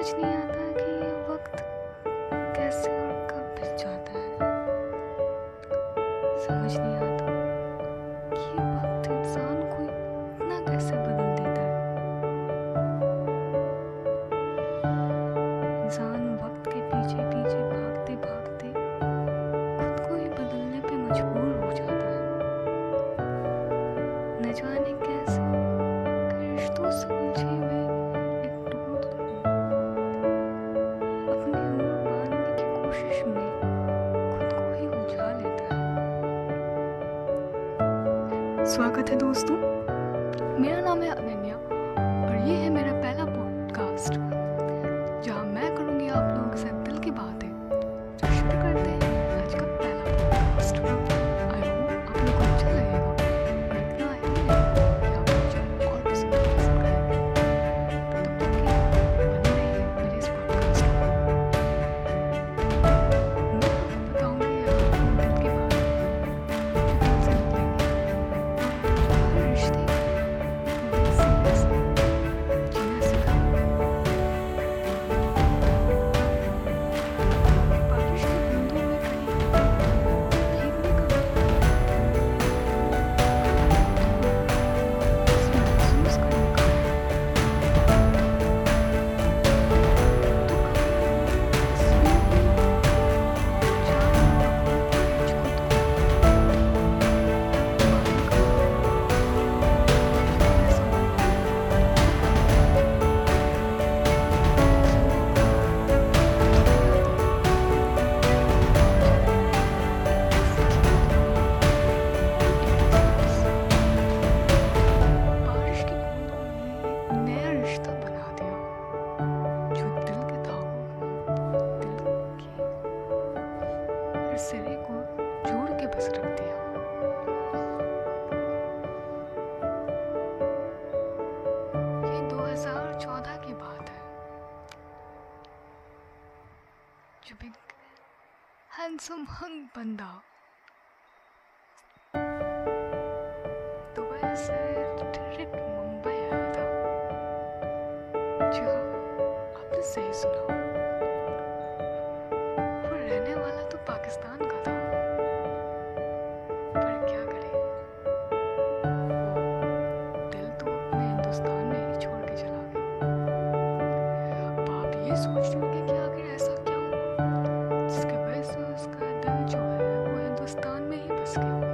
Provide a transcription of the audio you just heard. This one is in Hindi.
समझ नहीं आता कि वक्त कैसे और कब बीत जाता है। समझ नहीं आता कि कोशिश में खुद को ही उलझा लेता है स्वागत है दोस्तों। मेरा नाम है अनन्या और ये है मेरा 俺做梦梦到 on me,